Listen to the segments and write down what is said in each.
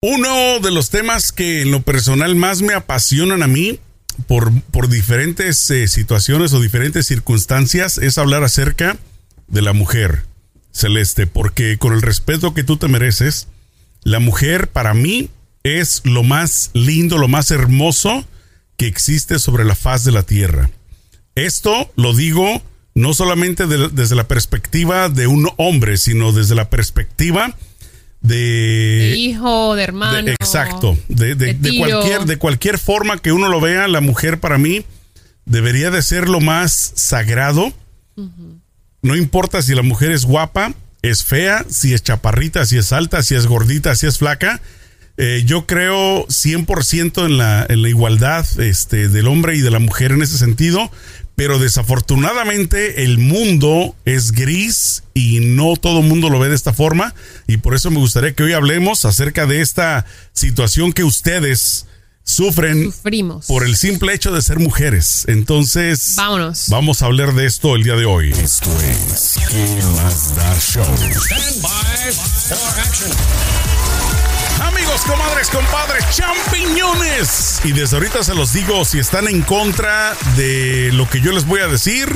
Uno de los temas que en lo personal más me apasionan a mí por, por diferentes eh, situaciones o diferentes circunstancias es hablar acerca de la mujer, Celeste, porque con el respeto que tú te mereces, la mujer para mí es lo más lindo, lo más hermoso que existe sobre la faz de la tierra. Esto lo digo no solamente desde la perspectiva de un hombre, sino desde la perspectiva de, hijo, de hermano. exacto, de, cualquier, de cualquier forma que uno lo vea, la mujer para mí debería de ser lo más sagrado. No importa si la mujer es guapa, es fea, si es chaparrita, si es alta, si es gordita, si es flaca. Eh, yo creo 100% en la, en la igualdad este, del hombre y de la mujer en ese sentido, pero desafortunadamente el mundo es gris y no todo el mundo lo ve de esta forma y por eso me gustaría que hoy hablemos acerca de esta situación que ustedes sufren por el simple hecho de ser mujeres. Entonces, vámonos. Vamos a hablar de esto el día de hoy. Esto es ¿Qué más da show? Stand by for action. Amigos, comadres, compadres, champiñones. Y desde ahorita se los digo, si están en contra de lo que yo les voy a decir,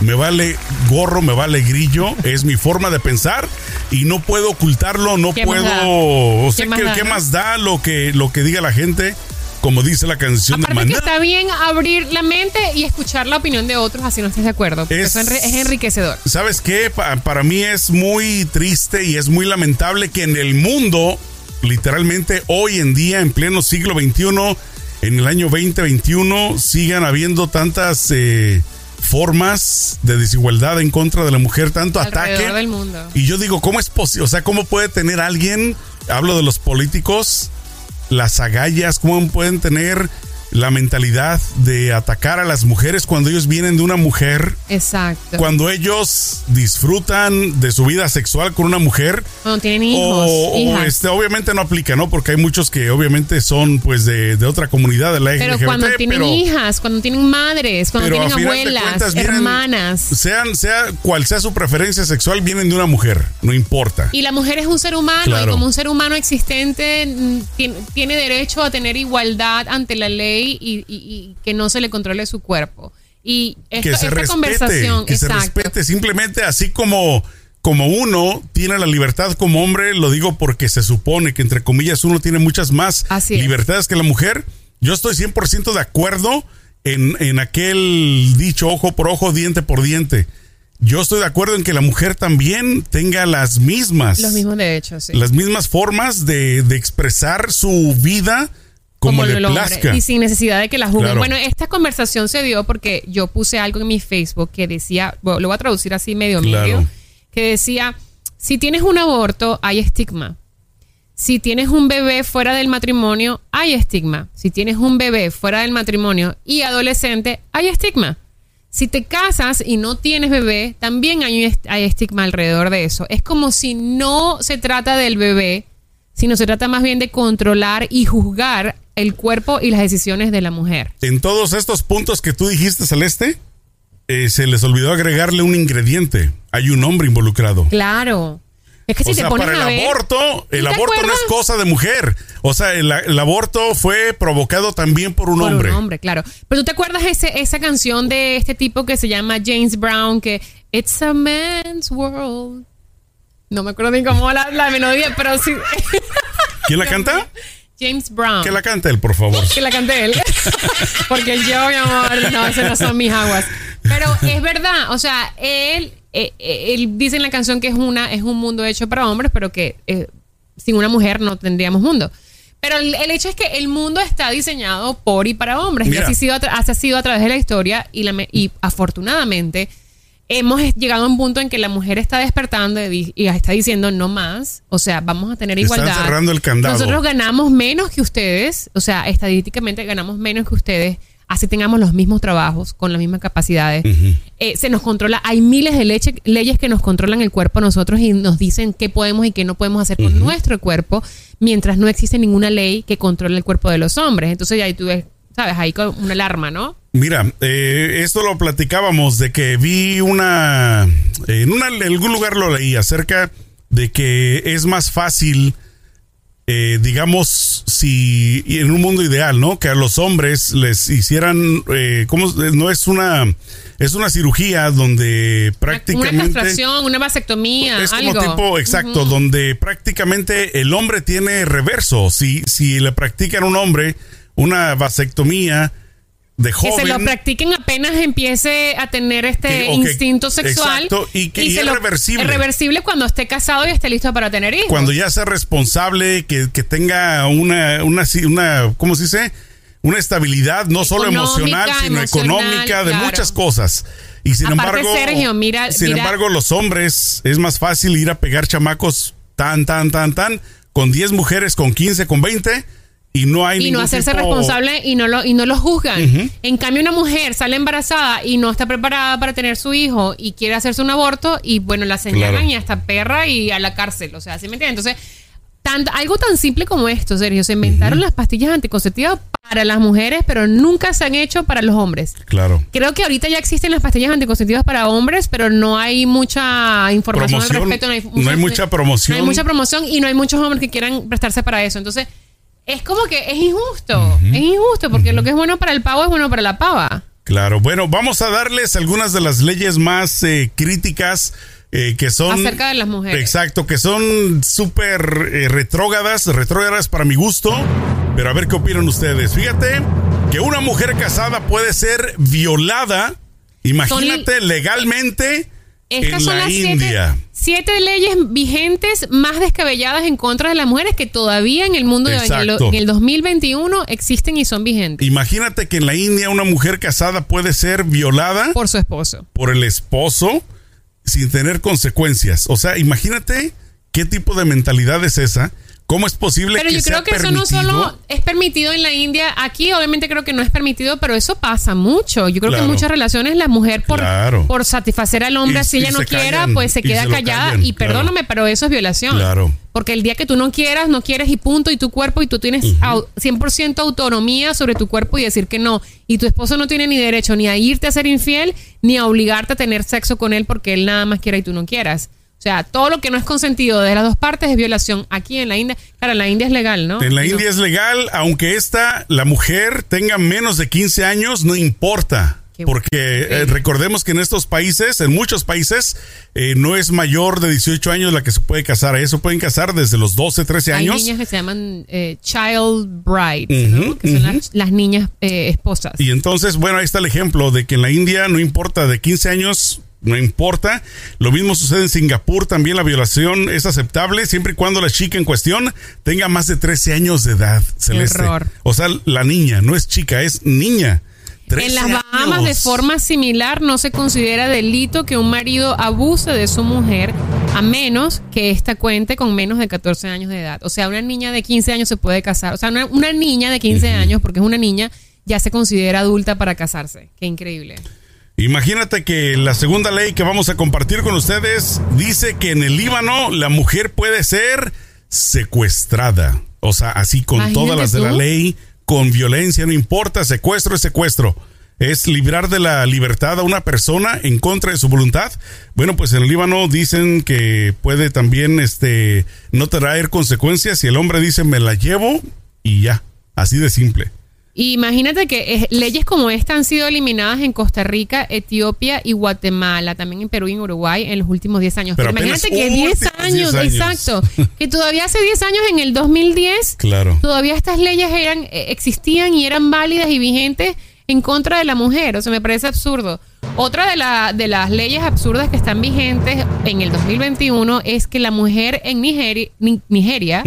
me vale gorro, me vale grillo, es mi forma de pensar y no puedo ocultarlo, no puedo, o sea, ¿qué, más da lo que, lo que diga la gente? Como dice la canción de Maná. está bien abrir la mente y escuchar la opinión de otros, así no estés de acuerdo. Es, es enriquecedor. ¿Sabes qué? para mí es muy triste y es muy lamentable que en el mundo literalmente hoy en día, en pleno siglo XXI, en el año 2021, sigan habiendo tantas eh, formas de desigualdad en contra de la mujer, tanto ataque. Del mundo. Y yo digo, ¿cómo es posible? O sea, ¿cómo puede tener alguien, hablo de los políticos, las agallas, cómo pueden tener la mentalidad de atacar a las mujeres cuando ellos vienen de una mujer. Exacto. Cuando ellos disfrutan de su vida sexual con una mujer. Cuando tienen hijos. O, este, obviamente no aplica, ¿no? Porque hay muchos que obviamente son pues de, otra comunidad de la Pero cuando tienen hijas, cuando tienen madres, cuando tienen abuelas, hermanas. Sean, sea cual sea su preferencia sexual, vienen de una mujer, no importa. Y la mujer es un ser humano y como un ser humano existente mm, tiene derecho a tener igualdad ante la ley y, que no se le controle su cuerpo. Y esta, que se conversación, que se respete simplemente así como como uno tiene la libertad como hombre, lo digo porque se supone que entre comillas uno tiene muchas más libertades que la mujer. Yo estoy 100% de acuerdo en, en aquel dicho ojo por ojo, diente por diente. Yo estoy de acuerdo en que la mujer también tenga las mismas. Los mismos derechos, Las mismas formas de, de expresar su vida como, le plazca. Y sin necesidad de que la juzguen. Bueno, esta conversación se dio porque yo puse algo en mi Facebook que decía, lo voy a traducir así medio medio, que decía, si tienes un aborto, hay estigma. Si tienes un bebé fuera del matrimonio, hay estigma. Si tienes un bebé fuera del matrimonio y adolescente, hay estigma. Si te casas y no tienes bebé, también hay, hay estigma alrededor de eso. Es como si no se trata del bebé, sino se trata más bien de controlar y juzgar el cuerpo y las decisiones de la mujer. En todos estos puntos que tú dijiste, Celeste, eh, se les olvidó agregarle un ingrediente. Hay un hombre involucrado. Claro. Es que si o sea, para el aborto, el aborto no es cosa de mujer. O sea, el, aborto fue provocado también por un hombre. Un hombre, claro. Pero tú te acuerdas ese, esa canción de este tipo que se llama James Brown, que It's a man's world. No me acuerdo ni cómo la, la melodía, pero sí. ¿Quién la canta? James Brown. Que la cante él, por favor. Que la cante él. Porque yo, mi amor, no, esas no son mis aguas. Pero es verdad, o sea, él, eh, eh, él dice en la canción que es, una, es un mundo hecho para hombres, pero que eh, sin una mujer no tendríamos mundo. Pero el, hecho es que el mundo está diseñado por y para hombres. Y así ha sido, ha sido a través de la historia y, la, y afortunadamente hemos llegado a un punto en que la mujer está despertando y está diciendo no más, o sea, vamos a tener igualdad. Están cerrando el candado. Nosotros ganamos menos que ustedes, o sea, estadísticamente ganamos menos que ustedes, así tengamos los mismos trabajos, con las mismas capacidades. Eh, se nos controla, hay miles de leyes que nos controlan el cuerpo a nosotros y nos dicen qué podemos y qué no podemos hacer con nuestro cuerpo, mientras no existe ninguna ley que controle el cuerpo de los hombres. Entonces ahí tú ves, sabes, ahí con una alarma, ¿no? Mira, eh, esto lo platicábamos de que vi una, en, una, en algún lugar lo leí acerca de que es más fácil eh, digamos, si en un mundo ideal, ¿no? Que a los hombres les hicieran, eh, ¿cómo? No es una, es una cirugía donde prácticamente... Una castración, una vasectomía, Es como tipo, exacto, donde prácticamente el hombre tiene reverso. Si, si le practican a un hombre una vasectomía, de joven. Que se lo practiquen apenas empiece a tener este instinto sexual. Exacto, y que y es reversible. Es reversible cuando esté casado y esté listo para tener hijos. Cuando ya sea responsable, que, que tenga una, una, una, ¿cómo se dice? Una estabilidad no solo emocional, sino económica, de muchas cosas. Y sin embargo, Sergio, mira, sin embargo, los hombres es más fácil ir a pegar chamacos tan, tan, tan, tan, con 10 mujeres, con 15, con 20 y no hay y no hacerse responsable y no lo y no lo juzgan. En cambio una mujer sale embarazada y no está preparada para tener su hijo y quiere hacerse un aborto y bueno, la señalan y hasta perra y a la cárcel, o sea, ¿sí me entiendes? Entonces, algo tan simple como esto, Sergio, se inventaron las pastillas anticonceptivas para las mujeres, pero nunca se han hecho para los hombres. Claro. Creo que ahorita ya existen las pastillas anticonceptivas para hombres, pero no hay mucha información al respecto. No hay, no hay mucha promoción. No hay mucha promoción y no hay muchos hombres que quieran prestarse para eso. Entonces, es como que es injusto. Es injusto porque lo que es bueno para el pavo es bueno para la pava. Claro, bueno, vamos a darles algunas de las leyes más eh, críticas eh, que son... Acerca de las mujeres. Exacto, que son súper eh, retrógadas, retrógadas para mi gusto. Pero a ver qué opinan ustedes. Fíjate que una mujer casada puede ser violada, imagínate, legalmente estas son las India. Siete, leyes vigentes más descabelladas en contra de las mujeres que todavía en el mundo de, en el 2021 existen y son vigentes. Imagínate que en la India una mujer casada puede ser violada por su esposo. Por el esposo sin tener consecuencias. O sea, imagínate qué tipo de mentalidad es esa ¿Cómo es posible pero que yo creo que eso no solo es permitido en la India. Aquí, obviamente, creo que no es permitido, pero eso pasa mucho. Yo creo que en muchas relaciones la mujer, por, por satisfacer al hombre, si ella no quiera, pues se queda callada. y perdóname, pero eso es violación. Claro. Porque el día que tú no quieras, no quieres y punto, y tu cuerpo, y tú tienes 100% autonomía sobre tu cuerpo y decir que no. Y tu esposo no tiene ni derecho ni a irte a ser infiel, ni a obligarte a tener sexo con él porque él nada más quiera y tú no quieras. O sea, todo lo que no es consentido de las dos partes es violación. Aquí en la India, claro, en la India es legal, ¿no? En la India es legal, aunque esta, la mujer tenga menos de 15 años, no importa. porque eh, recordemos que en estos países, en muchos países, eh, no es mayor de 18 años la que se puede casar. Eso pueden casar desde los 12, 13 años. Hay niñas que se llaman eh, child brides, ¿no? que son las, las, niñas esposas. Y entonces, bueno, ahí está el ejemplo de que en la India no importa de 15 años, no importa. Lo mismo sucede en Singapur, también la violación es aceptable siempre y cuando la chica en cuestión tenga más de 13 años de edad. Celeste. O sea, la niña no es chica, es niña. En las Bahamas, de forma similar, no se considera delito que un marido abuse de su mujer a menos que ésta cuente con menos de 14 años de edad. O sea, una niña de 15 años se puede casar. O sea, una, niña de 15 años, porque es una niña, ya se considera adulta para casarse. Qué increíble. Imagínate que la segunda ley que vamos a compartir con ustedes dice que en el Líbano la mujer puede ser secuestrada. O sea, así con todas las de la ley, con violencia, no importa, secuestro es secuestro. Es librar de la libertad a una persona en contra de su voluntad. Bueno, pues en el Líbano dicen que puede también este, no traer consecuencias si el hombre dice me la llevo y ya, así de simple. Imagínate que eh, leyes como esta han sido eliminadas en Costa Rica, Etiopía y Guatemala, también en Perú y en Uruguay en los últimos 10 años. Pero, imagínate que 10 años, exacto, que todavía hace 10 años, en el 2010, claro. todavía estas leyes eran eh, existían y eran válidas y vigentes en contra de la mujer. O sea, me parece absurdo. Otra de, la, de las leyes absurdas que están vigentes en el 2021 es que la mujer en Nigeria, Nigeria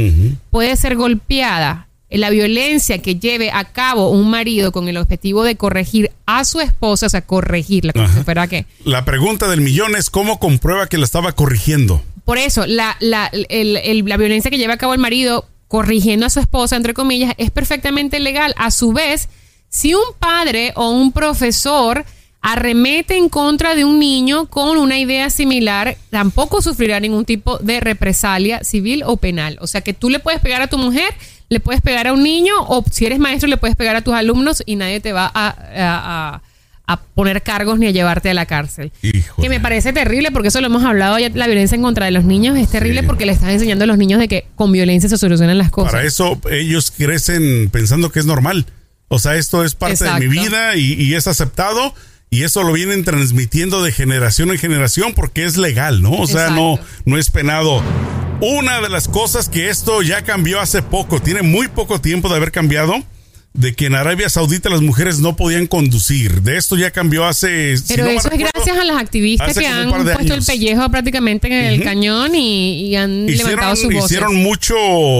puede ser golpeada la violencia que lleve a cabo un marido con el objetivo de corregir a su esposa, o sea, corregirla, ¿para qué? La pregunta del millón es cómo comprueba que la estaba corrigiendo. Por eso, la, la, la violencia que lleva a cabo el marido corrigiendo a su esposa, entre comillas, es perfectamente legal. A su vez, si un padre o un profesor arremete en contra de un niño con una idea similar, tampoco sufrirá ningún tipo de represalia civil o penal. O sea que tú le puedes pegar a tu mujer, le puedes pegar a un niño o si eres maestro le puedes pegar a tus alumnos y nadie te va a, a poner cargos ni a llevarte a la cárcel. Que me parece terrible porque eso lo hemos hablado ya, la violencia en contra de los niños es terrible porque le están enseñando a los niños de que con violencia se solucionan las cosas. Para eso ellos crecen pensando que es normal. O sea, esto es parte de mi vida y, es aceptado y eso lo vienen transmitiendo de generación en generación porque es legal, ¿no? O sea, no, no es penado. Una de las cosas que esto ya cambió hace poco, tiene muy poco tiempo de haber cambiado de que en Arabia Saudita las mujeres no podían conducir. De esto ya cambió hace. Pero eso es gracias a las activistas que han puesto el pellejo prácticamente en el cañón y, han levantado su voz. Hicieron mucho,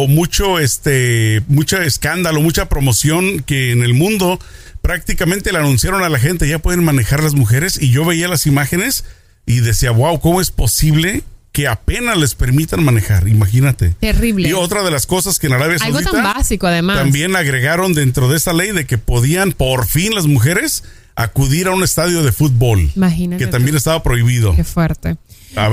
mucho, este, mucho escándalo, mucha promoción que en el mundo prácticamente le anunciaron a la gente ya pueden manejar las mujeres y yo veía las imágenes y decía, wow, ¿cómo es posible que apenas les permitan manejar, imagínate. Terrible. Y otra de las cosas que en Arabia Saudita Algo tan básico además. También agregaron dentro de esa ley de que podían por fin las mujeres acudir a un estadio de fútbol. Imagínate. Que también estaba prohibido. Qué fuerte.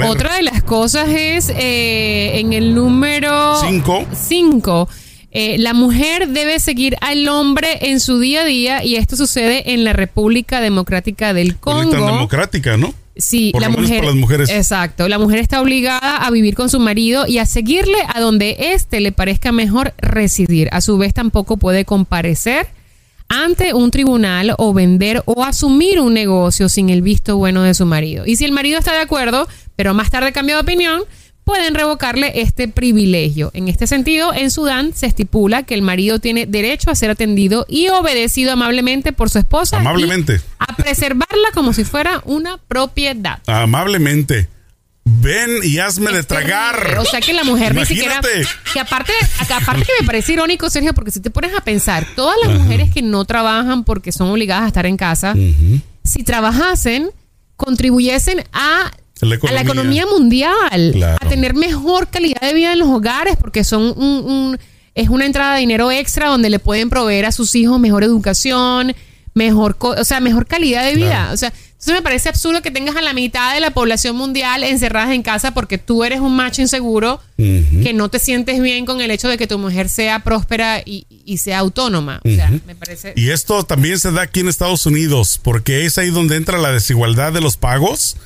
Otra de las cosas es eh, en el número 5. 5. Eh, la mujer debe seguir al hombre en su día a día y esto sucede en la República Democrática del Congo. Tan democrática, ¿no? Sí, la mujer. las mujeres. Exacto. La mujer está obligada a vivir con su marido y a seguirle a donde éste le parezca mejor residir. A su vez, tampoco puede comparecer ante un tribunal o vender o asumir un negocio sin el visto bueno de su marido. Y si el marido está de acuerdo, pero más tarde cambia de opinión, pueden revocarle este privilegio. En este sentido, en Sudán se estipula que el marido tiene derecho a ser atendido y obedecido amablemente por su esposa. Amablemente. a preservarla como si fuera una propiedad. Amablemente. Ven y hazme de tragar. O sea que la mujer ni siquiera. Que aparte, aparte que me parece irónico, Sergio, porque si te pones a pensar, todas las mujeres que no trabajan porque son obligadas a estar en casa, si trabajasen, contribuyesen a a la economía. mundial, a tener mejor calidad de vida en los hogares, porque son un, es una entrada de dinero extra donde le pueden proveer a sus hijos mejor educación, mejor, o sea, mejor calidad de vida. O sea, entonces me parece absurdo que tengas a la mitad de la población mundial encerradas en casa porque tú eres un macho inseguro, que no te sientes bien con el hecho de que tu mujer sea próspera y, sea autónoma. O sea, me parece... Y esto también se da aquí en Estados Unidos, porque es ahí donde entra la desigualdad de los pagos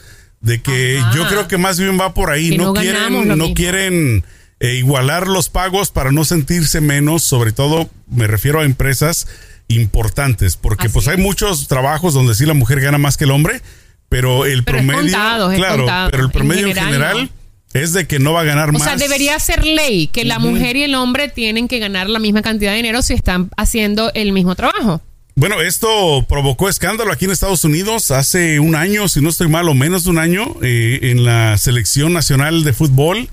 de que yo creo que más bien va por ahí. No, quieren, no quieren eh, igualar los pagos para no sentirse menos, sobre todo me refiero a empresas importantes, porque pues hay muchos trabajos donde sí la mujer gana más que el hombre, pero el promedio, claro, pero el promedio en general, es de que no va a ganar más. O sea, debería ser ley que la mujer y el hombre tienen que ganar la misma cantidad de dinero si están haciendo el mismo trabajo. Bueno, esto provocó escándalo aquí en Estados Unidos hace un año, si no estoy mal, o menos de un año, eh, en la selección nacional de fútbol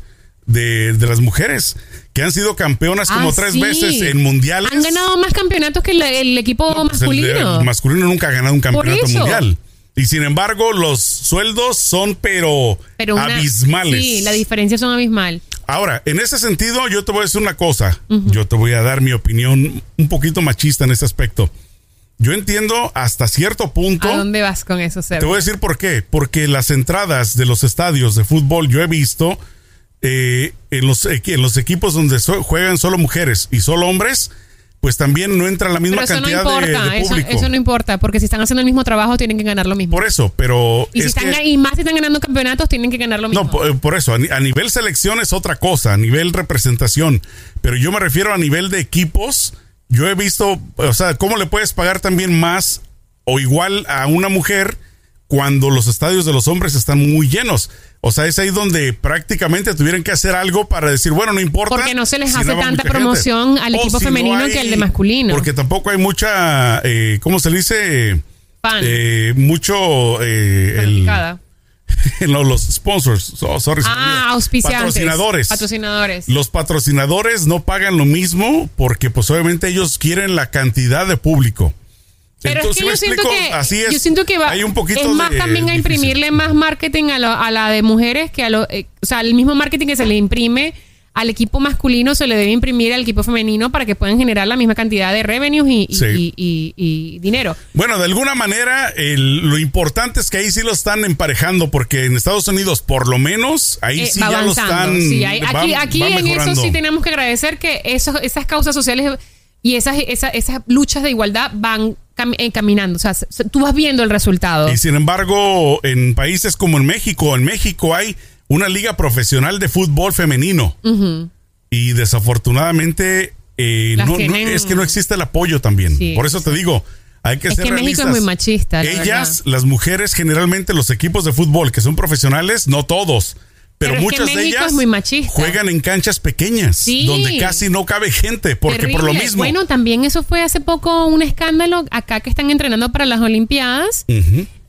de, las mujeres, que han sido campeonas como ah, tres veces en mundiales. Han ganado más campeonatos que el, equipo pues masculino. El, masculino nunca ha ganado un campeonato mundial. Y sin embargo, los sueldos son pero, abismales. Sí, la diferencia son abismal. Ahora, en ese sentido, yo te voy a decir una cosa. Yo te voy a dar mi opinión un poquito machista en ese aspecto. Yo entiendo hasta cierto punto. ¿A dónde vas con eso, Sergio? Te voy a decir por qué. Porque las entradas de los estadios de fútbol yo he visto eh, en, los, en los equipos donde juegan solo mujeres y solo hombres, pues también no entra la misma cantidad de, público. Eso, no importa, porque si están haciendo el mismo trabajo tienen que ganar lo mismo. Por eso, pero... Y, y más si están ganando campeonatos tienen que ganar lo mismo. No, por, eso, a, nivel selección es otra cosa, a nivel representación, pero yo me refiero a nivel de equipos yo he visto, o sea, cómo le puedes pagar también más o igual a una mujer cuando los estadios de los hombres están muy llenos. O sea, es ahí donde prácticamente tuvieran que hacer algo para decir, bueno, no importa. Porque no se les hace tanta promoción al equipo femenino que al de masculino. Porque tampoco hay mucha, eh, ¿cómo se dice? Eh, mucho... Eh, el, no, los sponsors, sorry, ah, auspiciantes. Patrocinadores. Patrocinadores. Los patrocinadores no pagan lo mismo porque pues obviamente ellos quieren la cantidad de público. Pero es que yo siento que, así es, yo siento que va, hay un poquito es más también a imprimirle más marketing a, a, la de mujeres que a lo, eh, o sea, el mismo marketing que se le imprime al equipo masculino se le debe imprimir al equipo femenino para que puedan generar la misma cantidad de revenues y, dinero. Bueno, de alguna manera, lo importante es que ahí sí lo están emparejando, porque en Estados Unidos, por lo menos, ahí eh, sí ya lo están. aquí, aquí en eso sí tenemos que agradecer que esos, esas causas sociales y esas, esas, esas luchas de igualdad van eh, caminando. O sea, tú vas viendo el resultado. Y sin embargo, en países como en México, en México hay una liga profesional de fútbol femenino. Y desafortunadamente eh, no, es que no existe el apoyo también. Por eso te digo, hay que es ser que México es muy machista. Ellas, las mujeres, generalmente los equipos de fútbol que son profesionales, no todos pero, muchas de ellas juegan en canchas pequeñas, donde casi no cabe gente, porque por lo mismo. Bueno, también eso fue hace poco un escándalo acá que están entrenando para las Olimpiadas.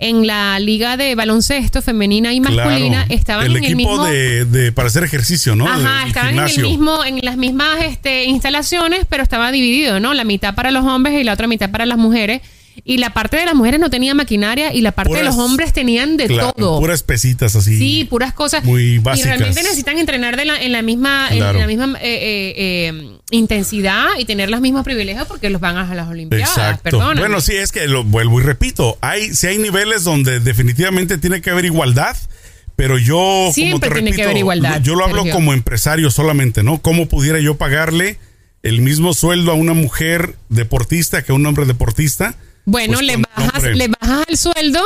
En la liga de baloncesto femenina y masculina estaban el en el mismo de, de, para hacer ejercicio, ¿no? Ajá, estaban en el mismo en las mismas este, instalaciones, pero estaba dividido, ¿no? La mitad para los hombres y la otra mitad para las mujeres y la parte de las mujeres no tenía maquinaria y la parte de los hombres tenían de todo. Puras pesitas así. Sí, puras cosas. Muy básicas. Y realmente necesitan entrenar en la misma, en la misma eh, eh, eh, intensidad y tener los mismos privilegios porque los van a las Olimpiadas. Exacto. Bueno, sí, es que lo vuelvo y repito. Hay, si hay niveles donde definitivamente tiene que haber igualdad. Pero yo, Siempre tiene que haber igualdad. Yo lo hablo como empresario solamente, ¿no? ¿Cómo pudiera yo pagarle el mismo sueldo a una mujer deportista que a un hombre deportista? Bueno, pues le, bajas, le bajas el sueldo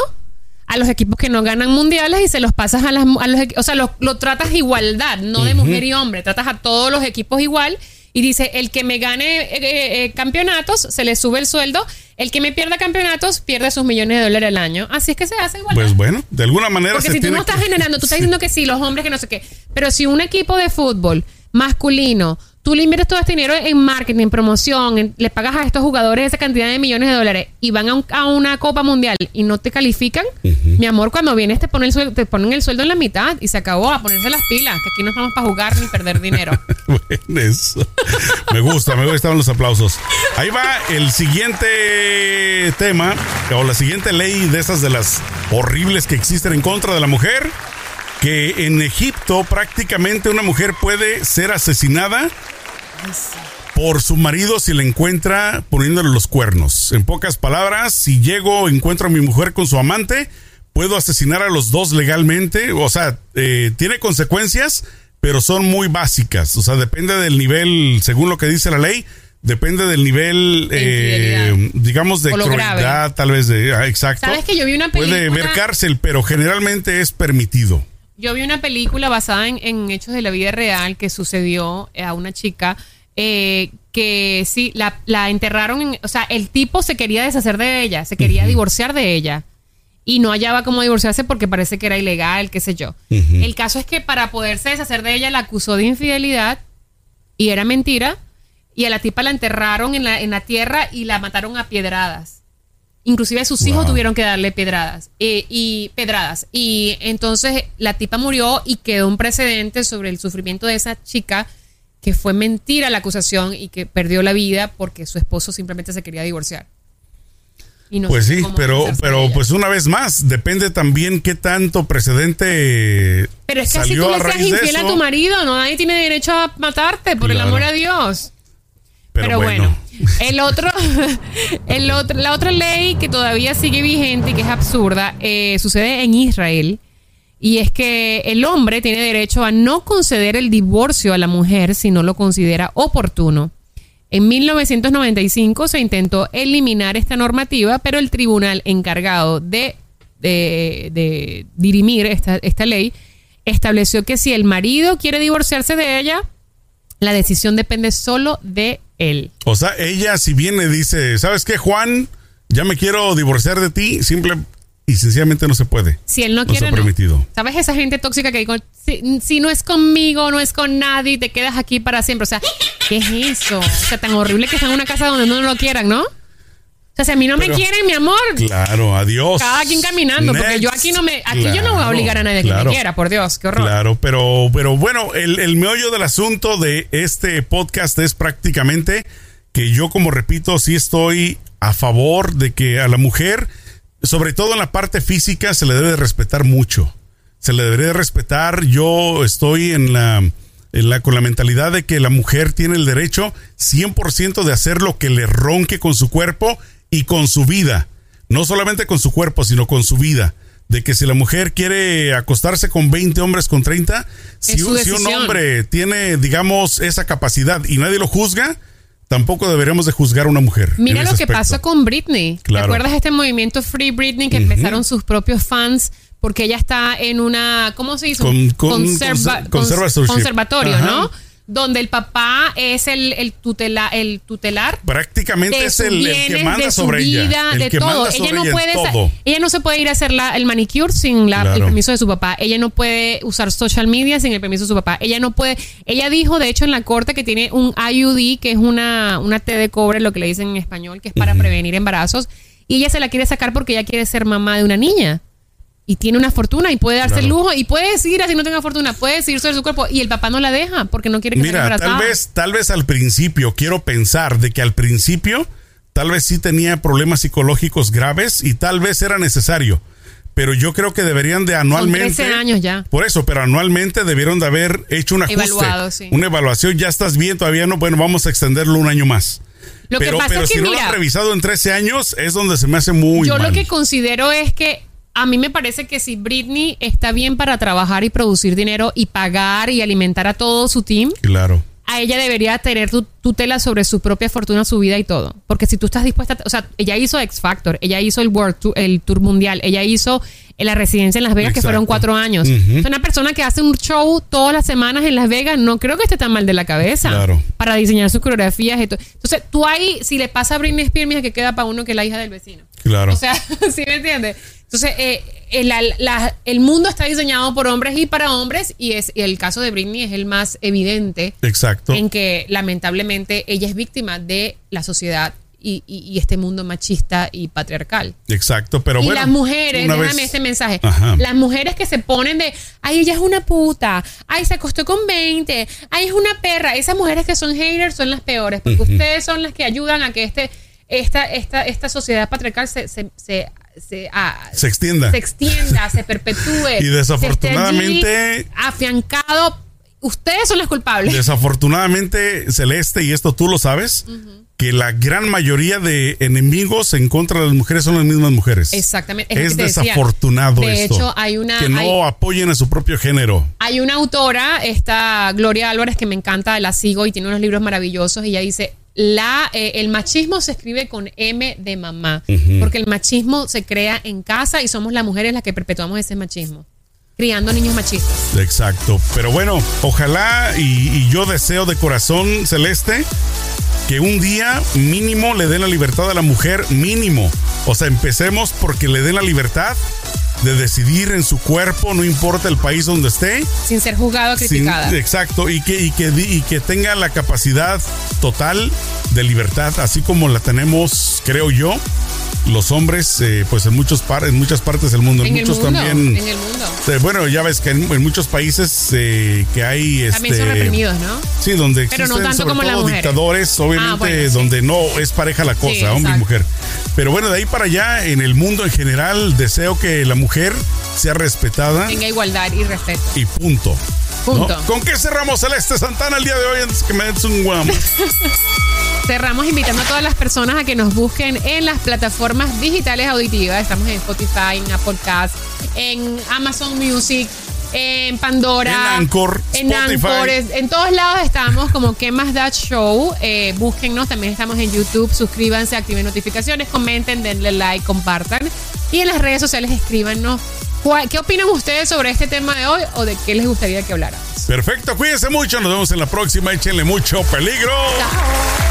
a los equipos que no ganan mundiales y se los pasas a, las, a los o sea, lo, lo tratas igualdad, no de mujer y hombre, tratas a todos los equipos igual y dice, el que me gane eh, eh, eh, campeonatos, se le sube el sueldo, el que me pierda campeonatos, pierde sus millones de dólares al año. Así es que se hace igual. Pues bueno, de alguna manera... Porque si tú no estás generando, tú estás diciendo que sí, los hombres que no sé qué, pero si un equipo de fútbol masculino tú le inviertes todo este dinero en marketing, en promoción, le pagas a estos jugadores esa cantidad de millones de dólares y van a, una Copa Mundial y no te califican, mi amor, cuando vienes te ponen, el te ponen el sueldo en la mitad y se acabó a ponerse las pilas, que aquí no estamos para jugar ni perder dinero. eso. Me gusta, me gustan los aplausos. Ahí va el siguiente tema o la siguiente ley de esas de las horribles que existen en contra de la mujer que en Egipto prácticamente una mujer puede ser asesinada por su marido si la encuentra poniéndole los cuernos. En pocas palabras, si llego, encuentro a mi mujer con su amante, puedo asesinar a los dos legalmente. O sea, eh, tiene consecuencias, pero son muy básicas. O sea, depende del nivel, según lo que dice la ley, depende del nivel, eh, digamos, de crueldad, tal vez de, ah, exacto. Sabes que yo vi una película. Puede ver cárcel, pero generalmente es permitido. Yo vi una película basada en, hechos de la vida real que sucedió a una chica eh, que sí, la, enterraron, en, o sea, el tipo se quería deshacer de ella, se quería divorciar de ella y no hallaba cómo divorciarse porque parece que era ilegal, qué sé yo. El caso es que para poderse deshacer de ella la acusó de infidelidad y era mentira y a la tipa la enterraron en la, en la tierra y la mataron a piedradas. Inclusive sus hijos tuvieron que darle pedradas eh, y pedradas. Y entonces la tipa murió y quedó un precedente sobre el sufrimiento de esa chica que fue mentira la acusación y que perdió la vida porque su esposo simplemente se quería divorciar. pues sí, pero, pero pues una vez más, depende también qué tanto precedente. Pero es que si tú le seas infiel a tu marido, no nadie tiene derecho a matarte, por el amor a Dios. Pero, bueno. El otro, el otro, la otra ley que todavía sigue vigente y que es absurda, eh, sucede en Israel. Y es que el hombre tiene derecho a no conceder el divorcio a la mujer si no lo considera oportuno. En 1995 se intentó eliminar esta normativa, pero el tribunal encargado de, dirimir esta, esta ley estableció que si el marido quiere divorciarse de ella, la decisión depende solo de él. O sea, ella si viene dice, ¿sabes qué, Juan? Ya me quiero divorciar de ti, simple y sencillamente no se puede. Si él no, quiere, no. permitido. ¿Sabes esa gente tóxica que digo, si, no es conmigo, no es con nadie, te quedas aquí para siempre? O sea, ¿qué es eso? O sea, tan horrible que está en una casa donde no lo quieran, ¿no? O sea, si a mí no me quieren, mi amor. Claro, adiós. Cada quien caminando, porque yo aquí no me, aquí yo no voy a obligar a nadie a que me quiera, por Dios, qué horror. Claro, pero, pero bueno, el, el meollo del asunto de este podcast es prácticamente que yo, como repito, sí estoy a favor de que a la mujer, sobre todo en la parte física, se le debe respetar mucho. Se le debería respetar. Yo estoy en la, en la, con la mentalidad de que la mujer tiene el derecho 100% de hacer lo que le ronque con su cuerpo y con su vida. No solamente con su cuerpo, sino con su vida. De que si la mujer quiere acostarse con 20 hombres con 30, si, si un hombre tiene, digamos, esa capacidad y nadie lo juzga, tampoco deberíamos de juzgar a una mujer. Mira lo que pasó con Britney. ¿Te acuerdas de este movimiento Free Britney que empezaron sus propios fans porque ella está en una, ¿cómo se dice? Con, conservatorio, ¿no? Donde el papá es el, el, tutela, el tutelar. Prácticamente es el, que manda sobre ella. de todo. Ella no puede, ella no se puede ir a hacer la, el manicure sin la, el permiso de su papá. Ella no puede usar social media sin el permiso de su papá. Ella no puede, ella dijo de hecho en la corte que tiene un IUD, que es una, una T de cobre, lo que le dicen en español, que es para prevenir embarazos. Y ella se la quiere sacar porque ella quiere ser mamá de una niña y tiene una fortuna y puede darse el lujo y puede seguir así no tenga fortuna, puede seguir sobre su cuerpo y el papá no la deja porque no quiere que Mira, tal vez tal vez al principio quiero pensar de que al principio tal vez sí tenía problemas psicológicos graves y tal vez era necesario. Pero yo creo que deberían de anualmente. Son años ya. Por eso, pero anualmente debieron de haber hecho un ajuste. Una evaluación. Ya estás bien, todavía no. Bueno, vamos a extenderlo un año más. Lo pero, que pasa pero es que, si no lo han revisado en 13 años, es donde se me hace muy. Yo lo que considero es que a mí me parece que si Britney está bien para trabajar y producir dinero y pagar y alimentar a todo su team, claro. a ella debería tener tutela sobre su propia fortuna, su vida y todo. Porque si tú estás dispuesta, o sea, ella hizo X Factor, ella hizo el World Tour, el Tour Mundial, ella hizo la residencia en Las Vegas, que fueron cuatro años. Una persona que hace un show todas las semanas en Las Vegas, no creo que esté tan mal de la cabeza claro. para diseñar sus coreografías y todo. Entonces, tú ahí, si le pasa a Britney Spears, mija, que queda para uno que es la hija del vecino. Claro. O sea, ¿sí me entiendes? Entonces, eh, el, mundo está diseñado por hombres y para hombres y es el caso de Britney es el más evidente. Exacto. En que lamentablemente ella es víctima de la sociedad y, este mundo machista y patriarcal. Exacto, pero y bueno. las mujeres, déjame este mensaje. Las mujeres que se ponen de, ay, ella es una puta, ay, se acostó con 20, ay, es una perra. Esas mujeres que son haters son las peores, porque ustedes son las que ayudan a que este, esta, esta, esta sociedad patriarcal se, se, se se, ah, se extienda. Se extienda, se perpetúe. Y desafortunadamente. afiancado. Ustedes son los culpables. Desafortunadamente, Celeste, y esto tú lo sabes, que la gran mayoría de enemigos en contra de las mujeres son las mismas mujeres. Exactamente. Es, desafortunado de hecho, hay una. Que no apoyen a su propio género. Hay una autora, esta Gloria Álvarez, que me encanta, la sigo y tiene unos libros maravillosos. Y ella dice: la, eh, el machismo se escribe con M de mamá, porque el machismo se crea en casa y somos las mujeres las que perpetuamos ese machismo, criando niños machistas. Exacto, pero bueno, ojalá y, yo deseo de corazón celeste que un día mínimo le den la libertad a la mujer, mínimo. O sea, empecemos porque le den la libertad de decidir en su cuerpo, no importa el país donde esté. Sin ser juzgado o criticada. exacto, y que, y, que, y que tenga la capacidad total de libertad, así como la tenemos, creo yo, los hombres, eh, pues en muchos par en muchas partes del mundo, en, muchos también. En el mundo. Eh, bueno, ya ves que en, muchos países eh, que hay, también son este, reprimidos, ¿no? Sí, donde existen Pero no tanto como todo dictadores, obviamente, ah, donde no es pareja la cosa, hombre y mujer. Pero bueno, de ahí para allá, en el mundo en general, deseo que la mujer sea respetada. Tenga igualdad y respeto. Y punto. Punto. ¿Con qué cerramos Celeste Santana el día de hoy antes que me des un guam? Cerramos invitando a todas las personas a que nos busquen en las plataformas digitales auditivas. Estamos en Spotify, en Apple Cast, en Amazon Music, en Pandora, en Anchor, en Anchor, en todos lados estamos como ¿Qué más da show? Eh, búsquennos, también estamos en YouTube, suscríbanse, activen notificaciones, comenten, denle like, compartan y en las redes sociales escríbanos ¿Qué opinan ustedes sobre este tema de hoy o de qué les gustaría que habláramos? Perfecto, cuídense mucho, nos vemos en la próxima, échenle mucho peligro. Chao.